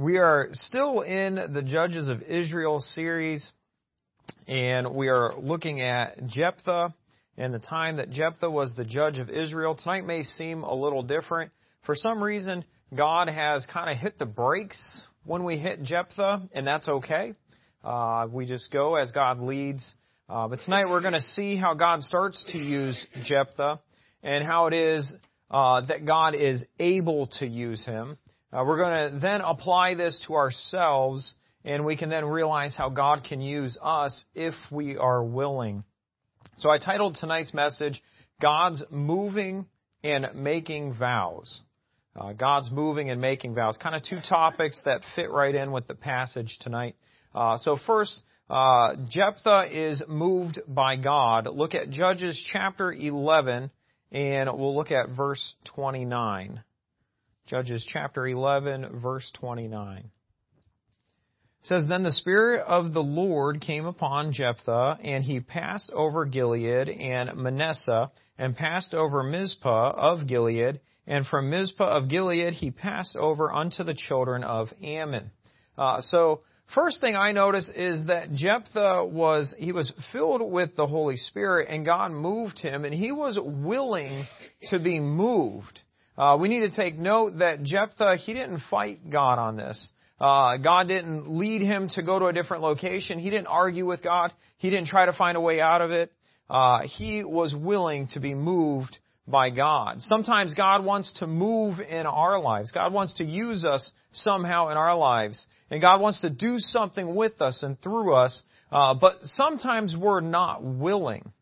We are still in the Judges of Israel series, and we are looking at Jephthah and the time that Jephthah was the judge of Israel. Tonight may seem a little different. For some reason, God has kind of hit the brakes when we hit Jephthah, and that's okay. Uh, we just go as God leads. Uh, but tonight we're going to see how God starts to use Jephthah and how it is uh, that God is able to use him. Uh, we're going to then apply this to ourselves, and we can then realize how God can use us if we are willing. So I titled tonight's message, God's Moving and Making Vows. Uh, God's moving and making vows. Kind of two topics that fit right in with the passage tonight. Uh, so first, uh, Jephthah is moved by God. Look at Judges chapter 11, and we'll look at verse 29. Judges chapter 11, verse 29. It says, Then the Spirit of the Lord came upon Jephthah, and he passed over Gilead and Manasseh, and passed over Mizpah of Gilead, and from Mizpah of Gilead he passed over unto the children of Ammon. Uh, so, first thing I notice is that Jephthah was, he was filled with the Holy Spirit, and God moved him, and he was willing to be moved. Uh, we need to take note that Jephthah, he didn't fight God on this. Uh, God didn't lead him to go to a different location. He didn't argue with God. He didn't try to find a way out of it. Uh, he was willing to be moved by God. Sometimes God wants to move in our lives. God wants to use us somehow in our lives. And God wants to do something with us and through us. Uh, but sometimes we're not willing.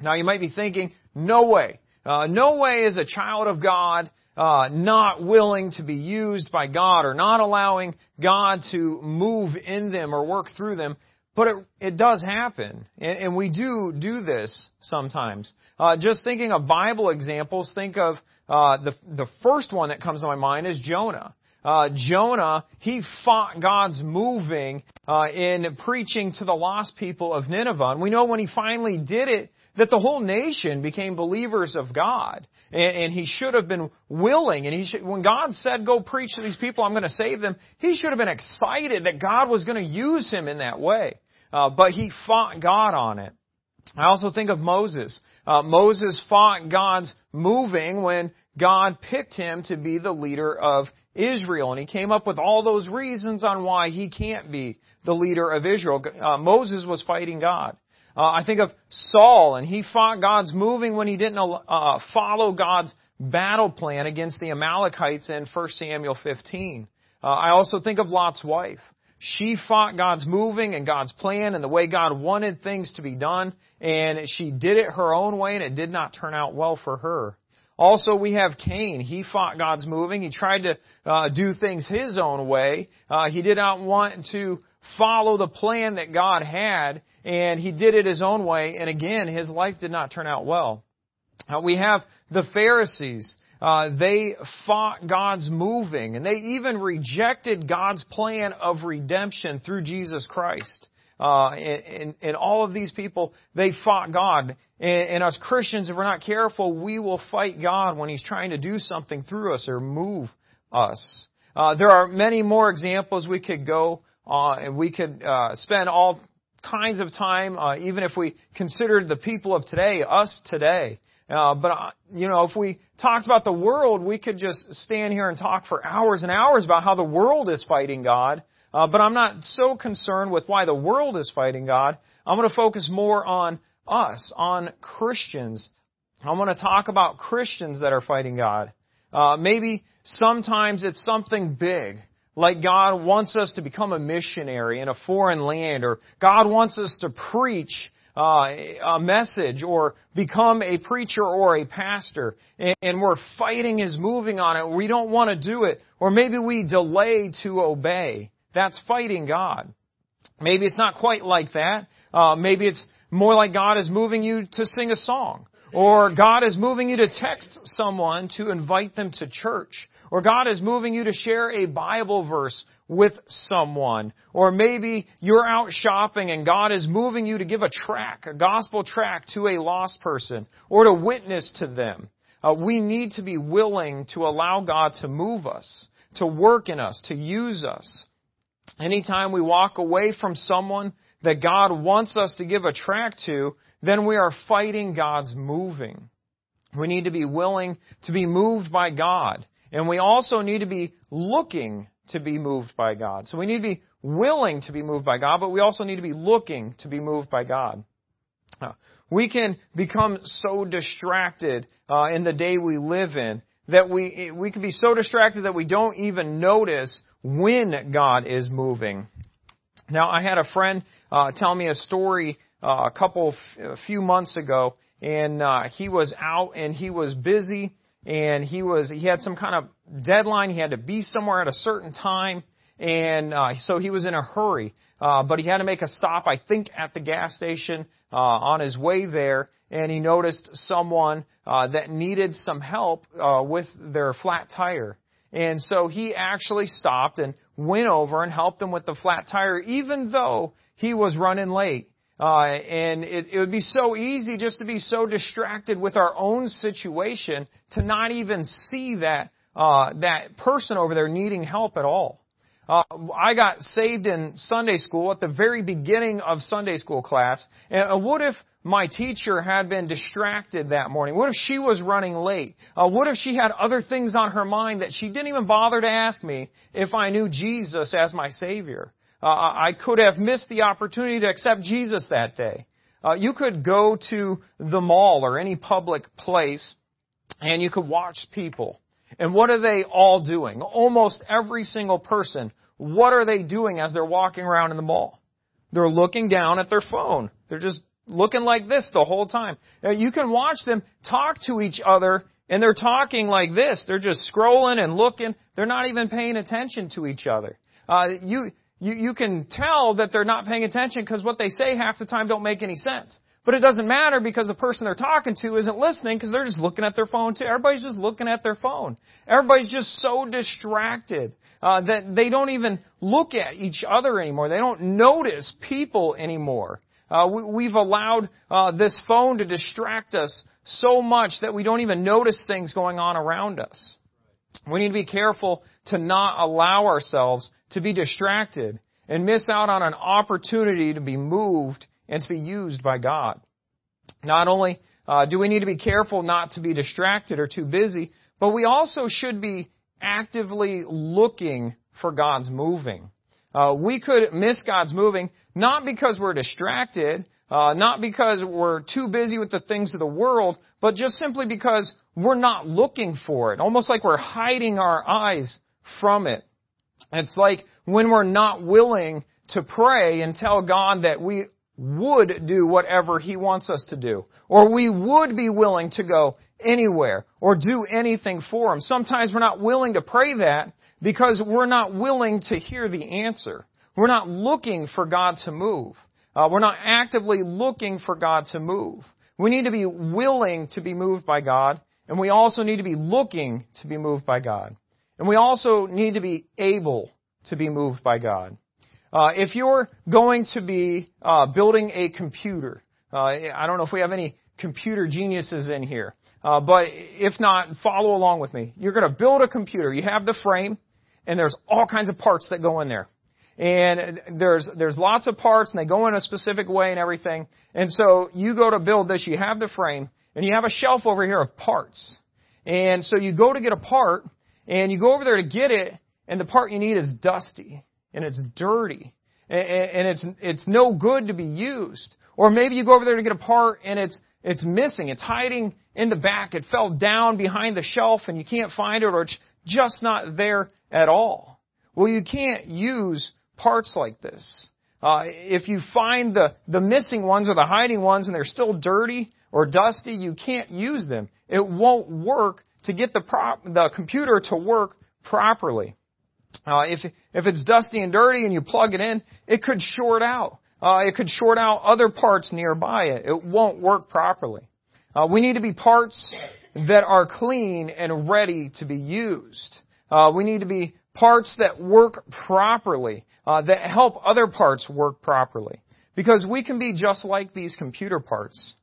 Now you might be thinking, no way. Uh, no way is a child of God uh, not willing to be used by God or not allowing God to move in them or work through them. But it, it does happen, and, and, we do do this sometimes. Uh, just thinking of Bible examples, think of uh, the the first one that comes to my mind is Jonah. Uh, Jonah, he fought God's moving uh, in preaching to the lost people of Nineveh. And we know when he finally did it, that the whole nation became believers of God. And, and he should have been willing. And he should, when God said, go preach to these people, I'm going to save them, he should have been excited that God was going to use him in that way. Uh, but he fought God on it. I also think of Moses. Uh, Moses fought God's moving when God picked him to be the leader of Israel. And he came up with all those reasons on why he can't be the leader of Israel. Uh, Moses was fighting God. Uh, I think of Saul, and he fought God's moving when he didn't uh, follow God's battle plan against the Amalekites in 1 Samuel 15. Uh, I also think of Lot's wife. She fought God's moving and God's plan and the way God wanted things to be done, and she did it her own way, and it did not turn out well for her. Also, we have Cain. He fought God's moving. He tried to uh, do things his own way. Uh, he did not want to follow the plan that God had, and he did it his own way, and again, his life did not turn out well. Uh, we have the Pharisees. Uh, they fought God's moving, and they even rejected God's plan of redemption through Jesus Christ. Uh, and, and, all of these people, they fought God. And, and us Christians, if we're not careful, we will fight God when He's trying to do something through us or move us. Uh, there are many more examples we could go uh, and we could uh, spend all kinds of time, uh, even if we considered the people of today, us today. Uh, but uh, you know, if we talked about the world, we could just stand here and talk for hours and hours about how the world is fighting God. Uh, but I'm not so concerned with why the world is fighting God. I'm going to focus more on us, on Christians. I want to talk about Christians that are fighting God. Uh, maybe sometimes it's something big. Like God wants us to become a missionary in a foreign land, or God wants us to preach uh, a message, or become a preacher or a pastor, and, and we're fighting His moving on it. We don't want to do it, or maybe we delay to obey. That's fighting God. Maybe it's not quite like that. Uh, maybe it's more like God is moving you to sing a song. Or God is moving you to text someone to invite them to church. Or God is moving you to share a Bible verse with someone. Or maybe you're out shopping and God is moving you to give a track, a gospel track to a lost person or to witness to them. Uh, we need to be willing to allow God to move us. to work in us, to use us. Anytime we walk away from someone that God wants us to give a track to, then we are fighting God's moving. We need to be willing to be moved by God. And we also need to be looking to be moved by God. So we need to be willing to be moved by God, but we also need to be looking to be moved by God. we can become so distracted uh, in the day we live in that we we can be so distracted that we don't even notice when God is moving. Now, I had a friend uh, tell me a story uh, a couple, a few months ago, and uh, he was out and he was busy, and he was he had some kind of deadline. He had to be somewhere at a certain time, and uh, so he was in a hurry. Uh, but he had to make a stop, I think, at the gas station uh, on his way there, and he noticed someone uh, that needed some help uh, with their flat tire. And so he actually stopped and went over and helped them with the flat tire, even though he was running late. Uh, and it, it would be so easy just to be so distracted with our own situation to not even see that uh, that person over there needing help at all. Uh, I got saved in Sunday school at the very beginning of Sunday school class. And uh, what if my teacher had been distracted that morning? What if she was running late? Uh, what if she had other things on her mind that she didn't even bother to ask me if I knew Jesus as my Savior? Uh, I could have missed the opportunity to accept Jesus that day. Uh, you could go to the mall or any public place and you could watch people. And what are they all doing? Almost every single person, what are they doing as they're walking around in the mall? They're looking down at their phone. They're just looking like this the whole time. Now, you can watch them talk to each other and they're talking like this. They're just scrolling and looking. They're not even paying attention to each other. Uh, you, you, you can tell that they're not paying attention because what they say half the time don't make any sense. But it doesn't matter because the person they're talking to isn't listening because they're just looking at their phone too. Everybody's just looking at their phone. Everybody's just so distracted uh, that they don't even look at each other anymore. They don't notice people anymore. Uh, we, have allowed uh, this phone to distract us so much that we don't even notice things going on around us. We need to be careful to not allow ourselves to be distracted and miss out on an opportunity to be moved and to be used by God. Not only uh, do we need to be careful not to be distracted or too busy, but we also should be actively looking for God's moving. Uh, we could miss God's moving not because we're distracted, uh, not because we're too busy with the things of the world, but just simply because we're not looking for it. Almost like we're hiding our eyes from it. It's like when we're not willing to pray and tell God that we would do whatever He wants us to do. Or we would be willing to go anywhere or do anything for Him. Sometimes we're not willing to pray that because we're not willing to hear the answer. We're not looking for God to move. Uh, we're not actively looking for God to move. We need to be willing to be moved by God, and we also need to be looking to be moved by God. And we also need to be able to be moved by God. Uh, if you're going to be uh, building a computer, uh, I don't know if we have any computer geniuses in here, uh, but if not, follow along with me. You're going to build a computer. You have the frame, and there's all kinds of parts that go in there. And there's, there's lots of parts and they go in a specific way and everything. And so you go to build this, you have the frame, and you have a shelf over here of parts. And so you go to get a part, and you go over there to get it, and the part you need is dusty, and it's dirty, and it's, it's no good to be used. Or maybe you go over there to get a part, and it's, it's missing, it's hiding in the back, it fell down behind the shelf, and you can't find it, or it's just not there at all. Well, you can't use parts like this. Uh, if you find the, the missing ones or the hiding ones and they're still dirty or dusty, you can't use them. It won't work to get the, prop, the computer to work properly. Uh, if, if it's dusty and dirty and you plug it in, it could short out. Uh, it could short out other parts nearby it. It won't work properly. Uh, we need to be parts that are clean and ready to be used. Uh, we need to be parts that work properly, uh, that help other parts work properly. Because we can be just like these computer parts.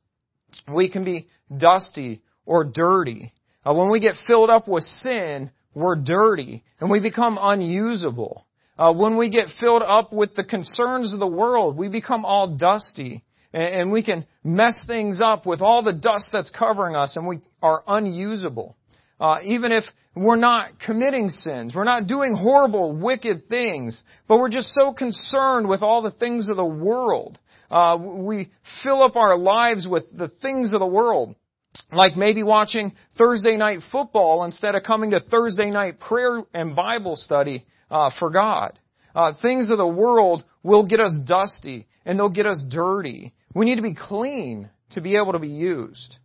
We can be dusty or dirty. Uh, when we get filled up with sin, we're dirty and we become unusable. Uh, when we get filled up with the concerns of the world, we become all dusty and, and we can mess things up with all the dust that's covering us and we are unusable. Uh, even if we're not committing sins, we're not doing horrible, wicked things, but we're just so concerned with all the things of the world. Uh, we fill up our lives with the things of the world. Like maybe watching Thursday night football instead of coming to Thursday night prayer and Bible study uh, for God. Uh, things of the world will get us dusty and they'll get us dirty. We need to be clean to be able to be used.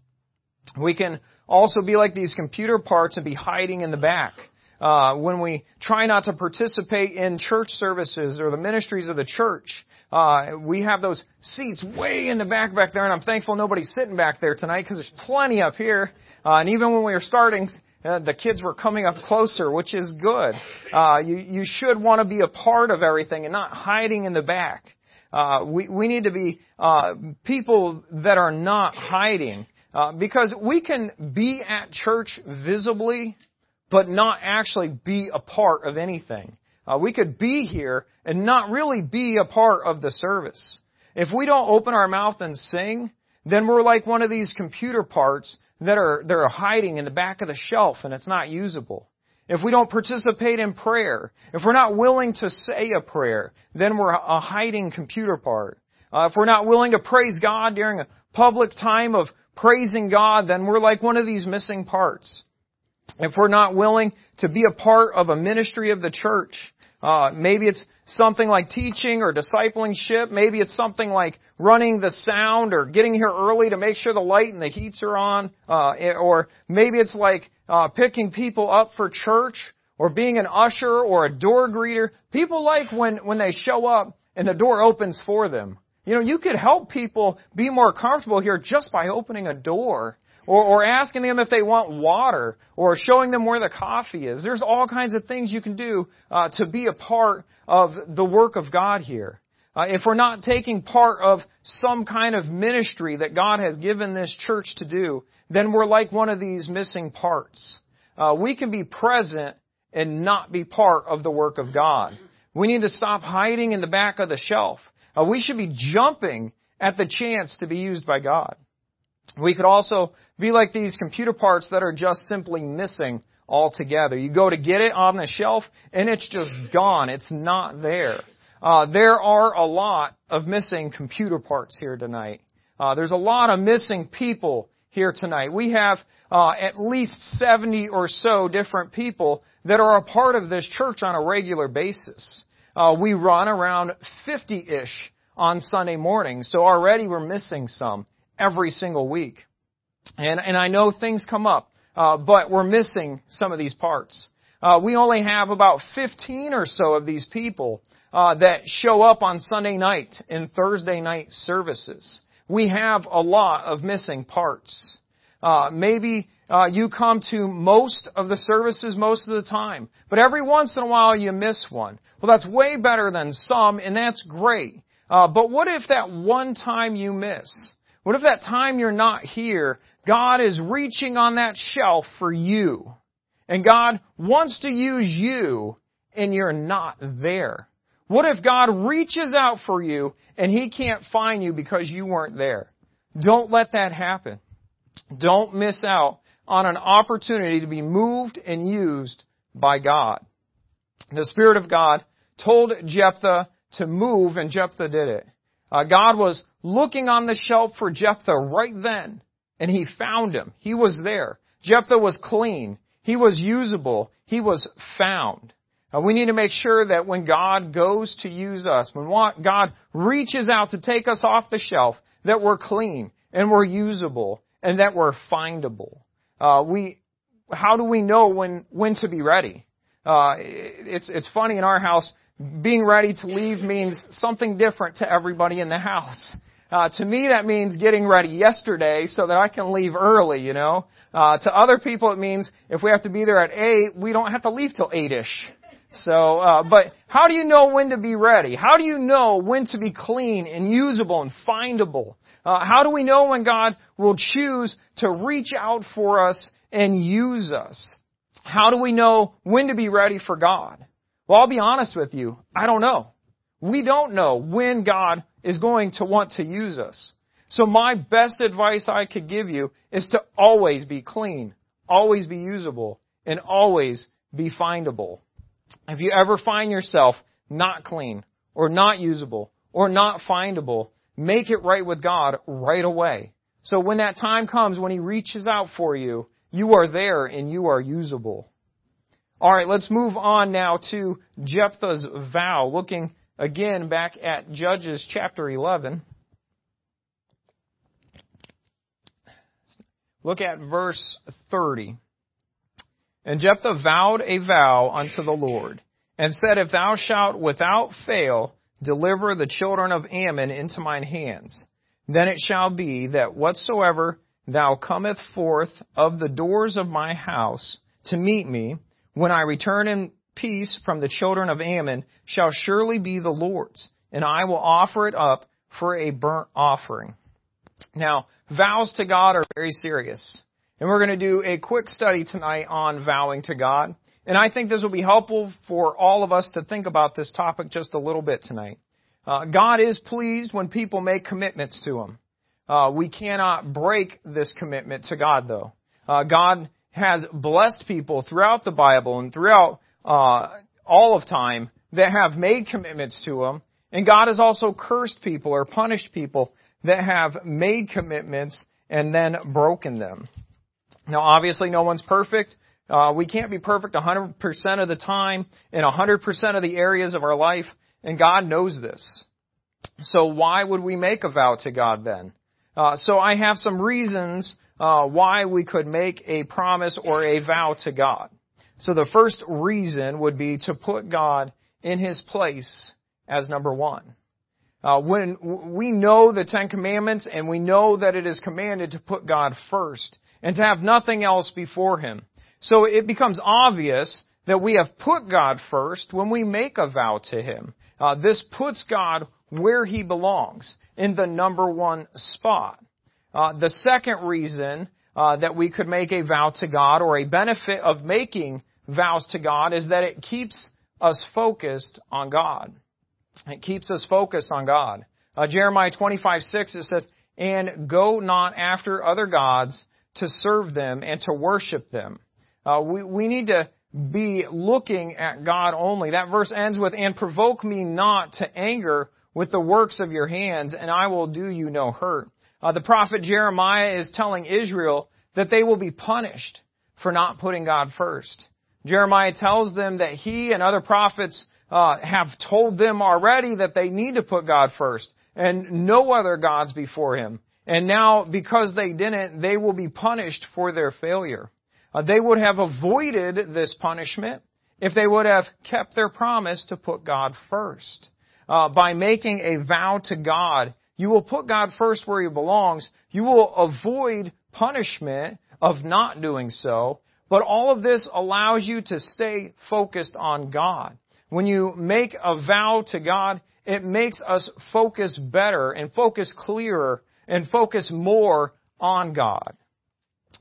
We can also be like these computer parts and be hiding in the back. Uh, when we try not to participate in church services or the ministries of the church, uh, we have those seats way in the back back there, and I'm thankful nobody's sitting back there tonight because there's plenty up here. Uh, and even when we were starting, uh, the kids were coming up closer, which is good. Uh, you you should want to be a part of everything and not hiding in the back. Uh, we we need to be uh, people that are not hiding. Uh, because we can be at church visibly, but not actually be a part of anything. Uh, we could be here and not really be a part of the service. If we don't open our mouth and sing, then we're like one of these computer parts that are, that are hiding in the back of the shelf and it's not usable. If we don't participate in prayer, if we're not willing to say a prayer, then we're a hiding computer part. Uh, if we're not willing to praise God during a public time of praising God, then we're like one of these missing parts. If we're not willing to be a part of a ministry of the church, uh, maybe it's something like teaching or discipleship. Maybe it's something like running the sound or getting here early to make sure the light and the heats are on. Uh, or maybe it's like uh, picking people up for church or being an usher or a door greeter. People like when when they show up and the door opens for them. You know, you could help people be more comfortable here just by opening a door or, or asking them if they want water or showing them where the coffee is. There's all kinds of things you can do uh, to be a part of the work of God here. Uh, if we're not taking part of some kind of ministry that God has given this church to do, then we're like one of these missing parts. Uh, we can be present and not be part of the work of God. We need to stop hiding in the back of the shelf. Uh, we should be jumping at the chance to be used by God. We could also be like these computer parts that are just simply missing altogether. You go to get it on the shelf and it's just gone. It's not there. Uh, there are a lot of missing computer parts here tonight. Uh, there's a lot of missing people here tonight. We have uh, at least 70 or so different people that are a part of this church on a regular basis. Uh, we run around 50-ish on Sunday mornings, so already we're missing some every single week. And, and I know things come up, uh, but we're missing some of these parts. Uh, we only have about 15 or so of these people uh, that show up on Sunday night and Thursday night services. We have a lot of missing parts. Uh, maybe uh, you come to most of the services most of the time, but every once in a while you miss one. Well, that's way better than some, and that's great. Uh, but what if that one time you miss? What if that time you're not here, God is reaching on that shelf for you, and God wants to use you, and you're not there? What if God reaches out for you and He can't find you because you weren't there? Don't let that happen. Don't miss out on an opportunity to be moved and used by God. The Spirit of God told Jephthah to move, and Jephthah did it. Uh, God was looking on the shelf for Jephthah right then, and he found him. He was there. Jephthah was clean. He was usable. He was found. Uh, we need to make sure that when God goes to use us, when God reaches out to take us off the shelf, that we're clean and we're usable and that we're findable. Uh, we, how do we know when when to be ready? Uh, it's it's funny in our house. Being ready to leave means something different to everybody in the house. Uh, to me, that means getting ready yesterday so that I can leave early. You know. Uh, to other people, it means if we have to be there at eight, we don't have to leave till eight-ish. So, uh, but how do you know when to be ready? How do you know when to be clean and usable and findable? Uh, how do we know when God will choose to reach out for us and use us? How do we know when to be ready for God? Well, I'll be honest with you. I don't know. We don't know when God is going to want to use us. So my best advice I could give you is to always be clean, always be usable, and always be findable. If you ever find yourself not clean, or not usable, or not findable, make it right with God right away. So when that time comes, when He reaches out for you, you are there and you are usable. Alright, let's move on now to Jephthah's vow, looking again back at Judges chapter 11. Look at verse 30. And Jephthah vowed a vow unto the Lord, and said, If thou shalt without fail deliver the children of Ammon into mine hands, then it shall be that whatsoever thou cometh forth of the doors of my house to meet me, when I return in peace from the children of Ammon, shall surely be the Lord's, and I will offer it up for a burnt offering. Now, vows to God are very serious. And we're going to do a quick study tonight on vowing to God. And I think this will be helpful for all of us to think about this topic just a little bit tonight. Uh, God is pleased when people make commitments to Him. Uh, we cannot break this commitment to God, though. Uh, God has blessed people throughout the Bible and throughout uh, all of time that have made commitments to Him, and God has also cursed people or punished people that have made commitments and then broken them. Now, obviously, no one's perfect. Uh, we can't be perfect 100% of the time in 100% of the areas of our life, and God knows this. So why would we make a vow to God then? Uh, so I have some reasons uh, why we could make a promise or a vow to God. So the first reason would be to put God in His place as number one. Uh, when we know the Ten Commandments and we know that it is commanded to put God first and to have nothing else before Him. So it becomes obvious that we have put God first when we make a vow to Him. Uh, this puts God where He belongs, in the number one spot. Uh, the second reason uh, that we could make a vow to God or a benefit of making vows to God is that it keeps us focused on God. It keeps us focused on God. Uh, Jeremiah 25, 6, it says, And go not after other gods to serve them and to worship them. Uh, we, we need to be looking at God only. That verse ends with, And provoke me not to anger with the works of your hands, and I will do you no hurt. Uh, the prophet Jeremiah is telling Israel that they will be punished for not putting God first. Jeremiah tells them that he and other prophets uh, have told them already that they need to put God first and no other gods before Him. And now, because they didn't, they will be punished for their failure. Uh, they would have avoided this punishment if they would have kept their promise to put God first. Uh, by making a vow to God, you will put God first where He belongs. You will avoid punishment of not doing so. But all of this allows you to stay focused on God. When you make a vow to God, it makes us focus better and focus clearer and focus more on God.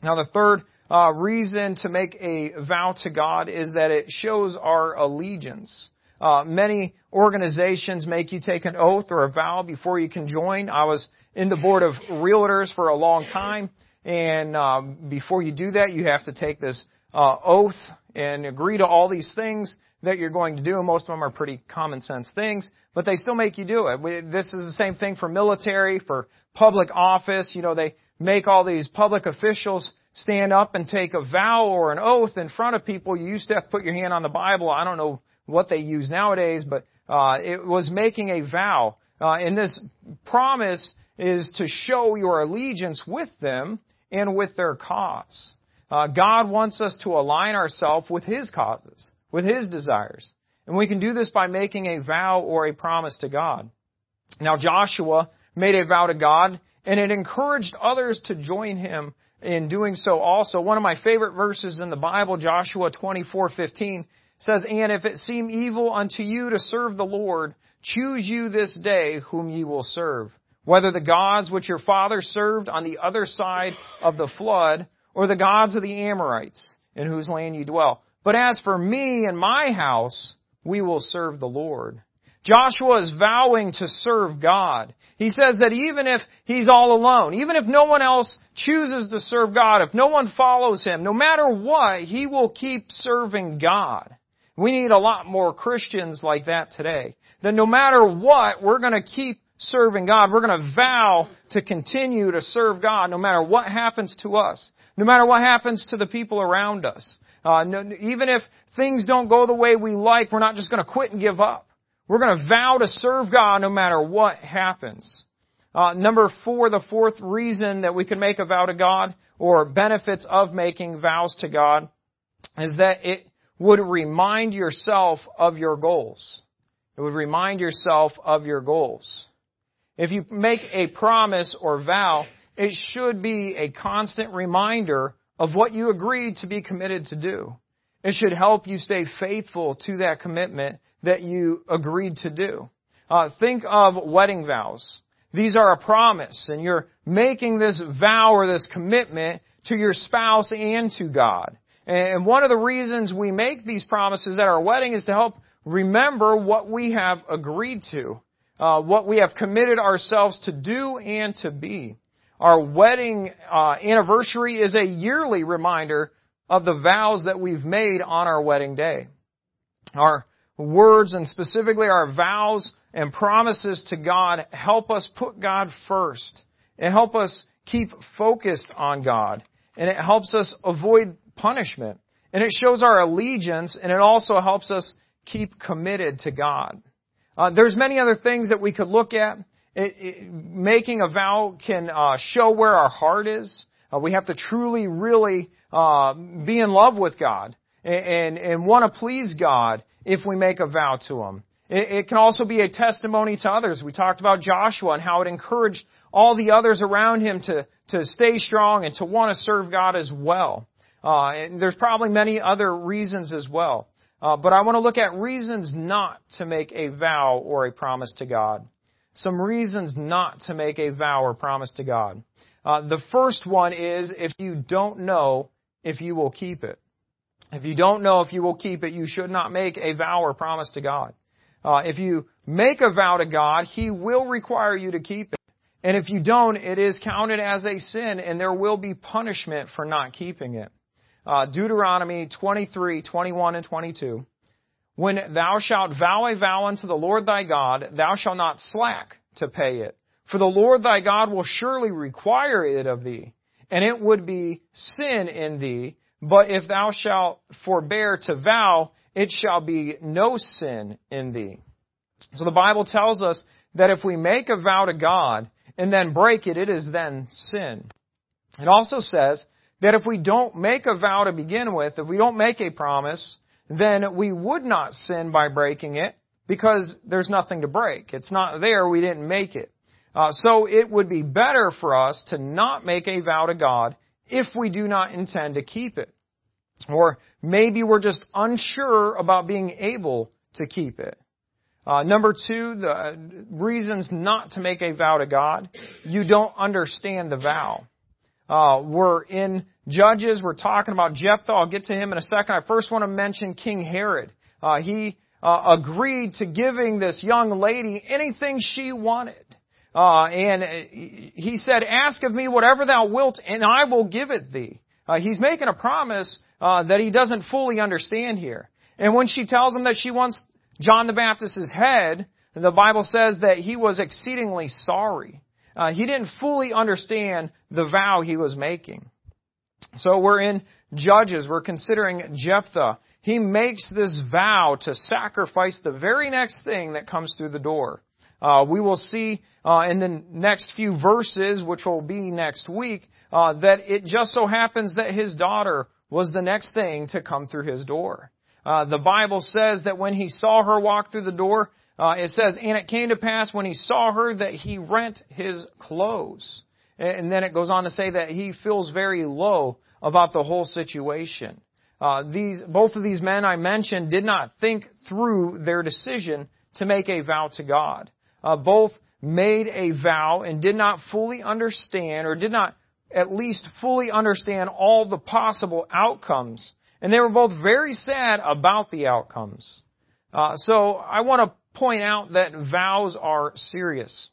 Now the third uh, reason to make a vow to God is that it shows our allegiance. Uh, many organizations make you take an oath or a vow before you can join. I was in the board of realtors for a long time, and uh, before you do that, you have to take this uh, oath and agree to all these things that you're going to do, and most of them are pretty common sense things, but they still make you do it. This is the same thing for military, for public office. You know, they make all these public officials stand up and take a vow or an oath in front of people. You used to have to put your hand on the Bible. I don't know what they use nowadays, but uh, it was making a vow. Uh, and this promise is to show your allegiance with them and with their cause. Uh, God wants us to align ourselves with His causes with his desires. And we can do this by making a vow or a promise to God. Now Joshua made a vow to God and it encouraged others to join him in doing so also. One of my favorite verses in the Bible, Joshua 24:15 says, "And if it seem evil unto you to serve the Lord, choose you this day whom ye will serve, whether the gods which your fathers served on the other side of the flood or the gods of the Amorites." in whose land ye dwell. But as for me and my house, we will serve the Lord. Joshua is vowing to serve God. He says that even if he's all alone, even if no one else chooses to serve God, if no one follows him, no matter what, he will keep serving God. We need a lot more Christians like that today. That no matter what, we're going to keep serving God. We're going to vow to continue to serve God no matter what happens to us, no matter what happens to the people around us. Uh, no, even if things don't go the way we like, we're not just going to quit and give up. We're going to vow to serve God no matter what happens. Uh, number four, the fourth reason that we can make a vow to God or benefits of making vows to God is that it would remind yourself of your goals. It would remind yourself of your goals. If you make a promise or vow, it should be a constant reminder of what you agreed to be committed to do. It should help you stay faithful to that commitment that you agreed to do. Uh, think of wedding vows. These are a promise, and you're making this vow or this commitment to your spouse and to God. And one of the reasons we make these promises at our wedding is to help remember what we have agreed to, uh, what we have committed ourselves to do and to be. Our wedding uh, anniversary is a yearly reminder of the vows that we've made on our wedding day. Our words and specifically our vows and promises to God help us put God first. and help us keep focused on God. And it helps us avoid punishment. And it shows our allegiance and it also helps us keep committed to God. Uh, there's many other things that we could look at. It, it, making a vow can uh, show where our heart is. Uh, we have to truly, really uh, be in love with God and, and, and want to please God if we make a vow to Him. It, it can also be a testimony to others. We talked about Joshua and how it encouraged all the others around him to, to stay strong and to want to serve God as well. Uh, and there's probably many other reasons as well. Uh, but I want to look at reasons not to make a vow or a promise to God. Some reasons not to make a vow or promise to God. Uh, the first one is if you don't know if you will keep it. If you don't know if you will keep it, you should not make a vow or promise to God. Uh, if you make a vow to God, He will require you to keep it. And if you don't, it is counted as a sin and there will be punishment for not keeping it. Uh, Deuteronomy 23, 21 and 22. When thou shalt vow a vow unto the Lord thy God, thou shalt not slack to pay it. For the Lord thy God will surely require it of thee, and it would be sin in thee but if thou shalt forbear to vow, it shall be no sin in thee. So the Bible tells us that if we make a vow to God and then break it, it is then sin. It also says that if we don't make a vow to begin with, if we don't make a promise, then we would not sin by breaking it because there's nothing to break. It's not there, we didn't make it. Uh, so it would be better for us to not make a vow to God if we do not intend to keep it. Or maybe we're just unsure about being able to keep it. Uh, number two, the reasons not to make a vow to God. You don't understand the vow. Uh, we're in Judges. We're talking about Jephthah. I'll get to him in a second. I first want to mention King Herod. Uh, he uh, agreed to giving this young lady anything she wanted. Uh, and he said, ask of me whatever thou wilt and I will give it thee. Uh, he's making a promise uh, that he doesn't fully understand here. And when she tells him that she wants John the Baptist's head, the Bible says that he was exceedingly sorry. Uh, he didn't fully understand the vow he was making. So we're in Judges. We're considering Jephthah. He makes this vow to sacrifice the very next thing that comes through the door. Uh, we will see uh, in the next few verses, which will be next week, uh, that it just so happens that his daughter was the next thing to come through his door. Uh, the Bible says that when he saw her walk through the door, uh, it says, and it came to pass when he saw her that he rent his clothes. And then it goes on to say that he feels very low about the whole situation. Uh, these, both of these men I mentioned did not think through their decision to make a vow to God uh, both made a vow and did not fully understand or did not at least fully understand all the possible outcomes And they were both very sad about the outcomes. Uh, so I want to point out that vows are serious.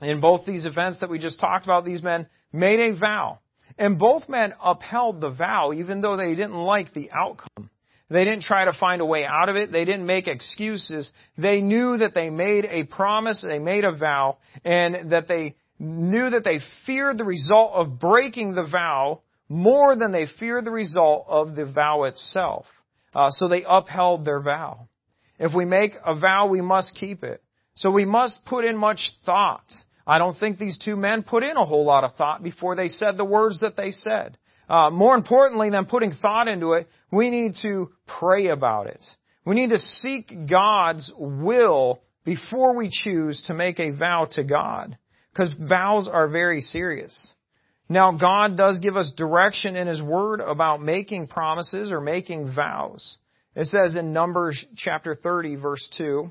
In both these events that we just talked about, these men made a vow. And both men upheld the vow even though they didn't like the outcome. They didn't try to find a way out of it. They didn't make excuses. They knew that they made a promise, they made a vow, and that they knew that they feared the result of breaking the vow more than they feared the result of the vow itself. Uh, so they upheld their vow. If we make a vow, we must keep it. So we must put in much thought. I don't think these two men put in a whole lot of thought before they said the words that they said. Uh, more importantly than putting thought into it, we need to pray about it. We need to seek God's will before we choose to make a vow to God. Because vows are very serious. Now, God does give us direction in His Word about making promises or making vows. It says in Numbers chapter 30 verse 2,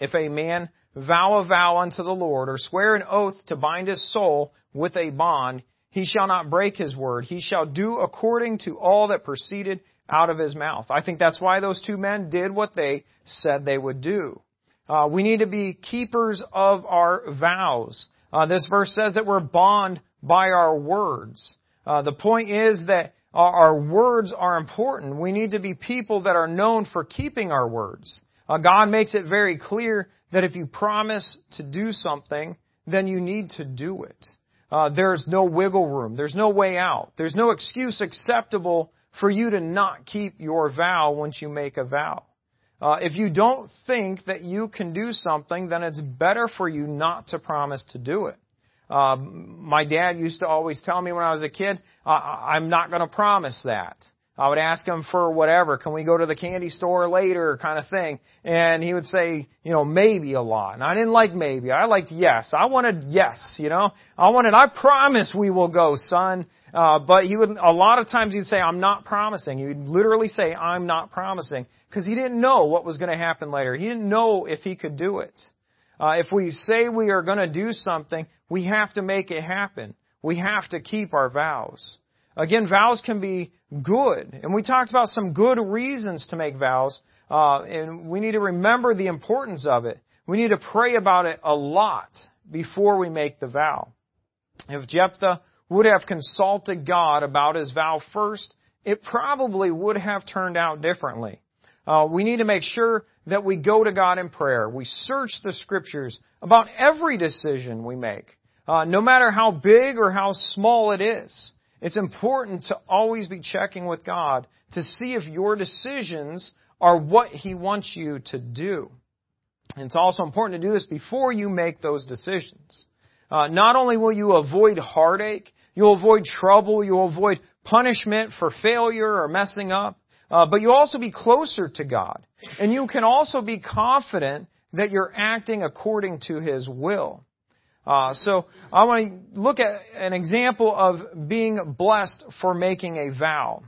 if a man vow a vow unto the Lord or swear an oath to bind his soul with a bond, he shall not break his word. He shall do according to all that proceeded out of his mouth. I think that's why those two men did what they said they would do. Uh, we need to be keepers of our vows. Uh, this verse says that we're bond by our words. Uh, the point is that our, words are important. We need to be people that are known for keeping our words. Uh, God makes it very clear that if you promise to do something, then you need to do it. Uh, there's no wiggle room. There's no way out. There's no excuse acceptable for you to not keep your vow once you make a vow. Uh, if you don't think that you can do something, then it's better for you not to promise to do it. Uh, my dad used to always tell me when I was a kid, I'm not going to promise that. I would ask him for whatever. Can we go to the candy store later kind of thing? And he would say, you know, maybe a lot. And I didn't like maybe. I liked yes. I wanted yes, you know. I wanted, I promise we will go, son. Uh, but he would, a lot of times he'd say, I'm not promising. He would literally say, I'm not promising. Because he didn't know what was going to happen later. He didn't know if he could do it. Uh, if we say we are going to do something, we have to make it happen. We have to keep our vows. Again, vows can be good. And we talked about some good reasons to make vows. Uh, and we need to remember the importance of it. We need to pray about it a lot before we make the vow. If Jephthah would have consulted God about his vow first, it probably would have turned out differently. Uh, we need to make sure that we go to God in prayer. We search the scriptures about every decision we make, uh, no matter how big or how small it is. It's important to always be checking with God to see if your decisions are what He wants you to do. And it's also important to do this before you make those decisions. Uh, not only will you avoid heartache, you'll avoid trouble, you'll avoid punishment for failure or messing up, uh, but you'll also be closer to God. And you can also be confident that you're acting according to His will. Uh, so I want to look at an example of being blessed for making a vow.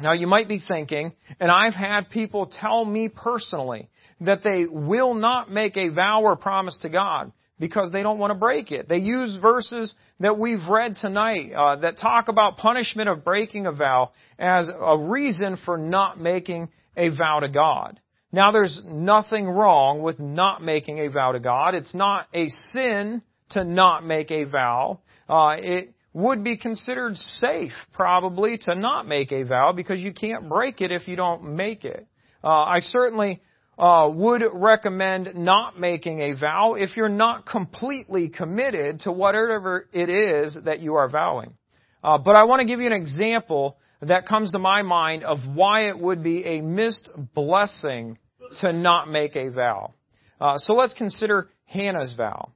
Now you might be thinking, and I've had people tell me personally that they will not make a vow or promise to God because they don't want to break it. They use verses that we've read tonight uh, that talk about punishment of breaking a vow as a reason for not making a vow to God. Now there's nothing wrong with not making a vow to God. It's not a sin to not make a vow. Uh, it would be considered safe, probably, to not make a vow because you can't break it if you don't make it. Uh, I certainly uh, would recommend not making a vow if you're not completely committed to whatever it is that you are vowing. Uh, but I want to give you an example that comes to my mind of why it would be a missed blessing to not make a vow. Uh, so let's consider Hannah's vow.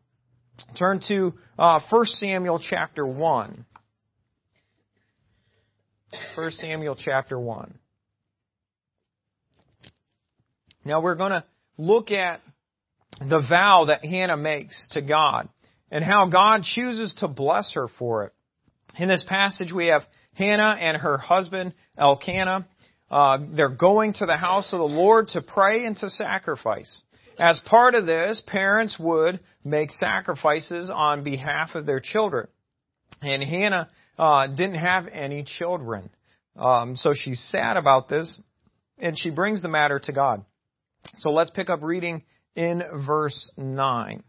Turn to uh, 1 Samuel chapter 1. 1 Samuel chapter 1. Now we're going to look at the vow that Hannah makes to God and how God chooses to bless her for it. In this passage we have Hannah and her husband Elkanah. Uh, they're going to the house of the Lord to pray and to sacrifice. As part of this, parents would make sacrifices on behalf of their children. And Hannah uh, didn't have any children. Um, so she's sad about this, and she brings the matter to God. So let's pick up reading in verse 9.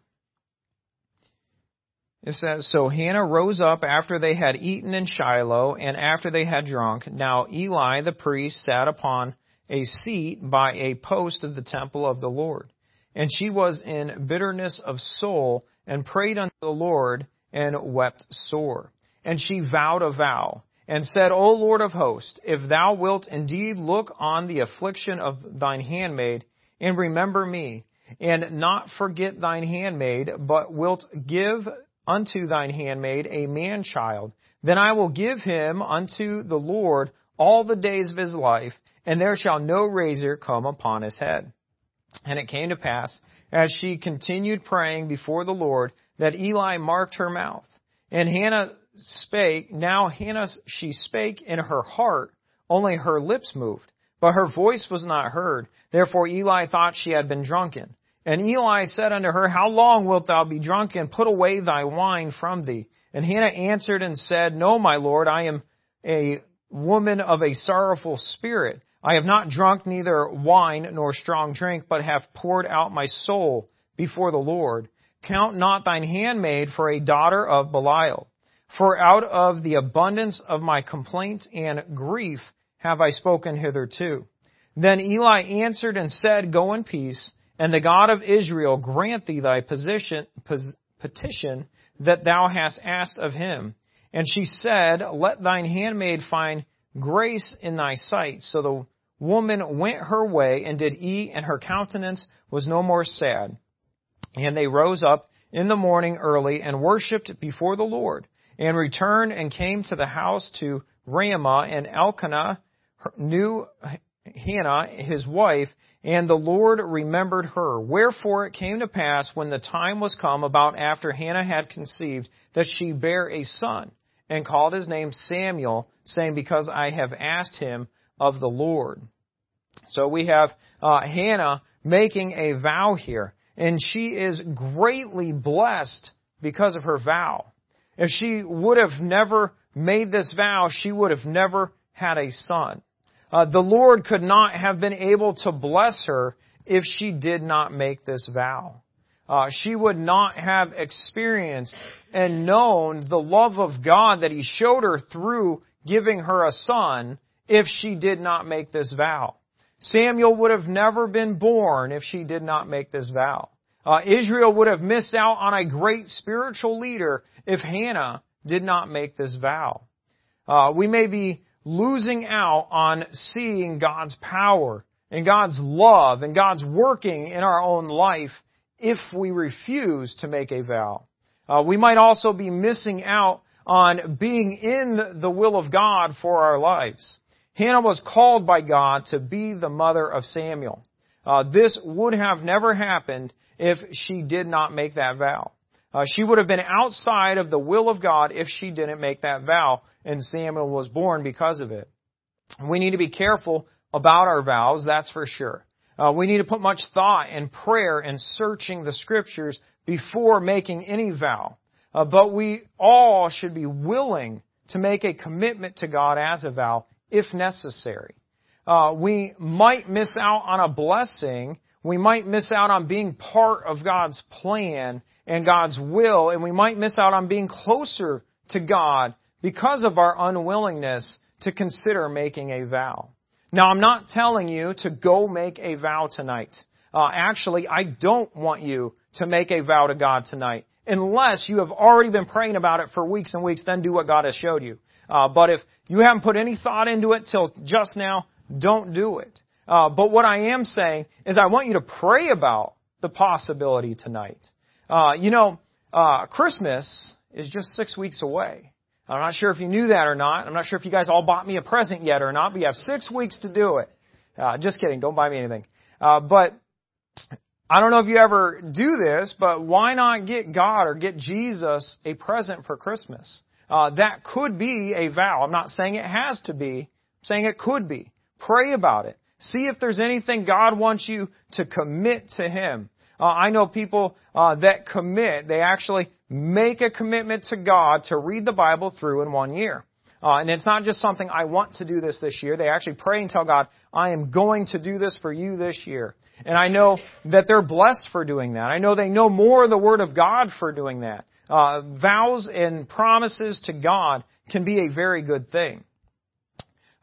It says, So Hannah rose up after they had eaten in Shiloh, and after they had drunk. Now Eli the priest sat upon a seat by a post of the temple of the Lord. And she was in bitterness of soul, and prayed unto the Lord, and wept sore. And she vowed a vow, and said, O Lord of hosts, if thou wilt indeed look on the affliction of thine handmaid, and remember me, and not forget thine handmaid, but wilt give unto thine handmaid a man child, then I will give him unto the Lord all the days of his life, and there shall no razor come upon his head. And it came to pass, as she continued praying before the Lord, that Eli marked her mouth. And Hannah spake, now Hannah, she spake in her heart, only her lips moved, but her voice was not heard. Therefore Eli thought she had been drunken. And Eli said unto her, How long wilt thou be drunken? Put away thy wine from thee. And Hannah answered and said, No, my Lord, I am a woman of a sorrowful spirit. I have not drunk neither wine nor strong drink, but have poured out my soul before the Lord. Count not thine handmaid for a daughter of Belial. For out of the abundance of my complaint and grief have I spoken hitherto. Then Eli answered and said, Go in peace, and the God of Israel grant thee thy position, petition that thou hast asked of him. And she said, Let thine handmaid find grace in thy sight. So the woman went her way and did eat, and her countenance was no more sad. And they rose up in the morning early and worshipped before the Lord, and returned and came to the house to Ramah, and Elkanah knew Hannah, his wife, and the Lord remembered her. Wherefore it came to pass when the time was come about after Hannah had conceived that she bare a son, and called his name Samuel, saying, Because I have asked him of the Lord. So we have uh, Hannah making a vow here, and she is greatly blessed because of her vow. If she would have never made this vow, she would have never had a son. Uh, the Lord could not have been able to bless her if she did not make this vow. Uh, she would not have experienced and known the love of God that He showed her through giving her a son if she did not make this vow. Samuel would have never been born if she did not make this vow. Uh, Israel would have missed out on a great spiritual leader if Hannah did not make this vow. Uh, we may be losing out on seeing God's power and God's love and God's working in our own life if we refuse to make a vow. Uh, we might also be missing out on being in the will of God for our lives. Hannah was called by God to be the mother of Samuel. Uh, this would have never happened if she did not make that vow. Uh, she would have been outside of the will of God if she didn't make that vow, and Samuel was born because of it. We need to be careful about our vows, that's for sure. Uh, we need to put much thought and prayer and searching the scriptures before making any vow. Uh, but we all should be willing to make a commitment to God as a vow if necessary. Uh, we might miss out on a blessing. We might miss out on being part of God's plan and God's will, and we might miss out on being closer to God because of our unwillingness to consider making a vow. Now, I'm not telling you to go make a vow tonight. Uh, actually, I don't want you to make a vow to God tonight. Unless you have already been praying about it for weeks and weeks, then do what God has showed you. Uh, but if you haven't put any thought into it till just now, don't do it. Uh, but what I am saying is I want you to pray about the possibility tonight. Uh, you know, uh, Christmas is just six weeks away. I'm not sure if you knew that or not. I'm not sure if you guys all bought me a present yet or not, but you have six weeks to do it. Uh, just kidding. Don't buy me anything. Uh, but I don't know if you ever do this, but why not get God or get Jesus a present for Christmas? Uh, that could be a vow. I'm not saying it has to be. I'm saying it could be. Pray about it. See if there's anything God wants you to commit to Him. Uh, I know people uh, that commit. They actually make a commitment to God to read the Bible through in one year. Uh, and it's not just something I want to do this this year. They actually pray and tell God, I am going to do this for you this year. And I know that they're blessed for doing that. I know they know more of the Word of God for doing that. Uh, vows and promises to God can be a very good thing.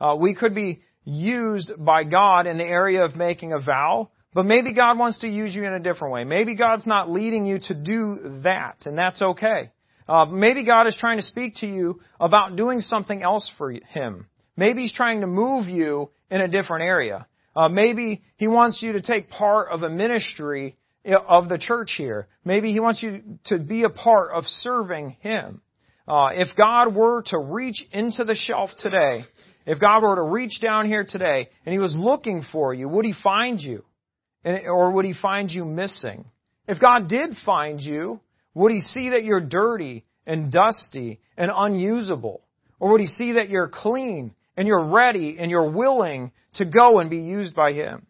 Uh, we could be used by God in the area of making a vow, but maybe God wants to use you in a different way. Maybe God's not leading you to do that, and that's okay. Uh, maybe God is trying to speak to you about doing something else for Him. Maybe He's trying to move you in a different area. Uh, maybe He wants you to take part of a ministry of the church here. Maybe He wants you to be a part of serving Him. Uh, if God were to reach into the shelf today, if God were to reach down here today and He was looking for you, would He find you? Or would He find you missing? If God did find you, would He see that you're dirty and dusty and unusable? Or would He see that you're clean and you're ready and you're willing to go and be used by Him?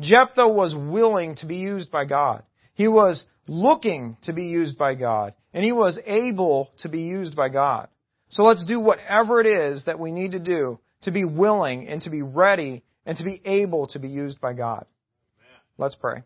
Jephthah was willing to be used by God. He was looking to be used by God. And he was able to be used by God. So let's do whatever it is that we need to do to be willing and to be ready and to be able to be used by God. Let's pray.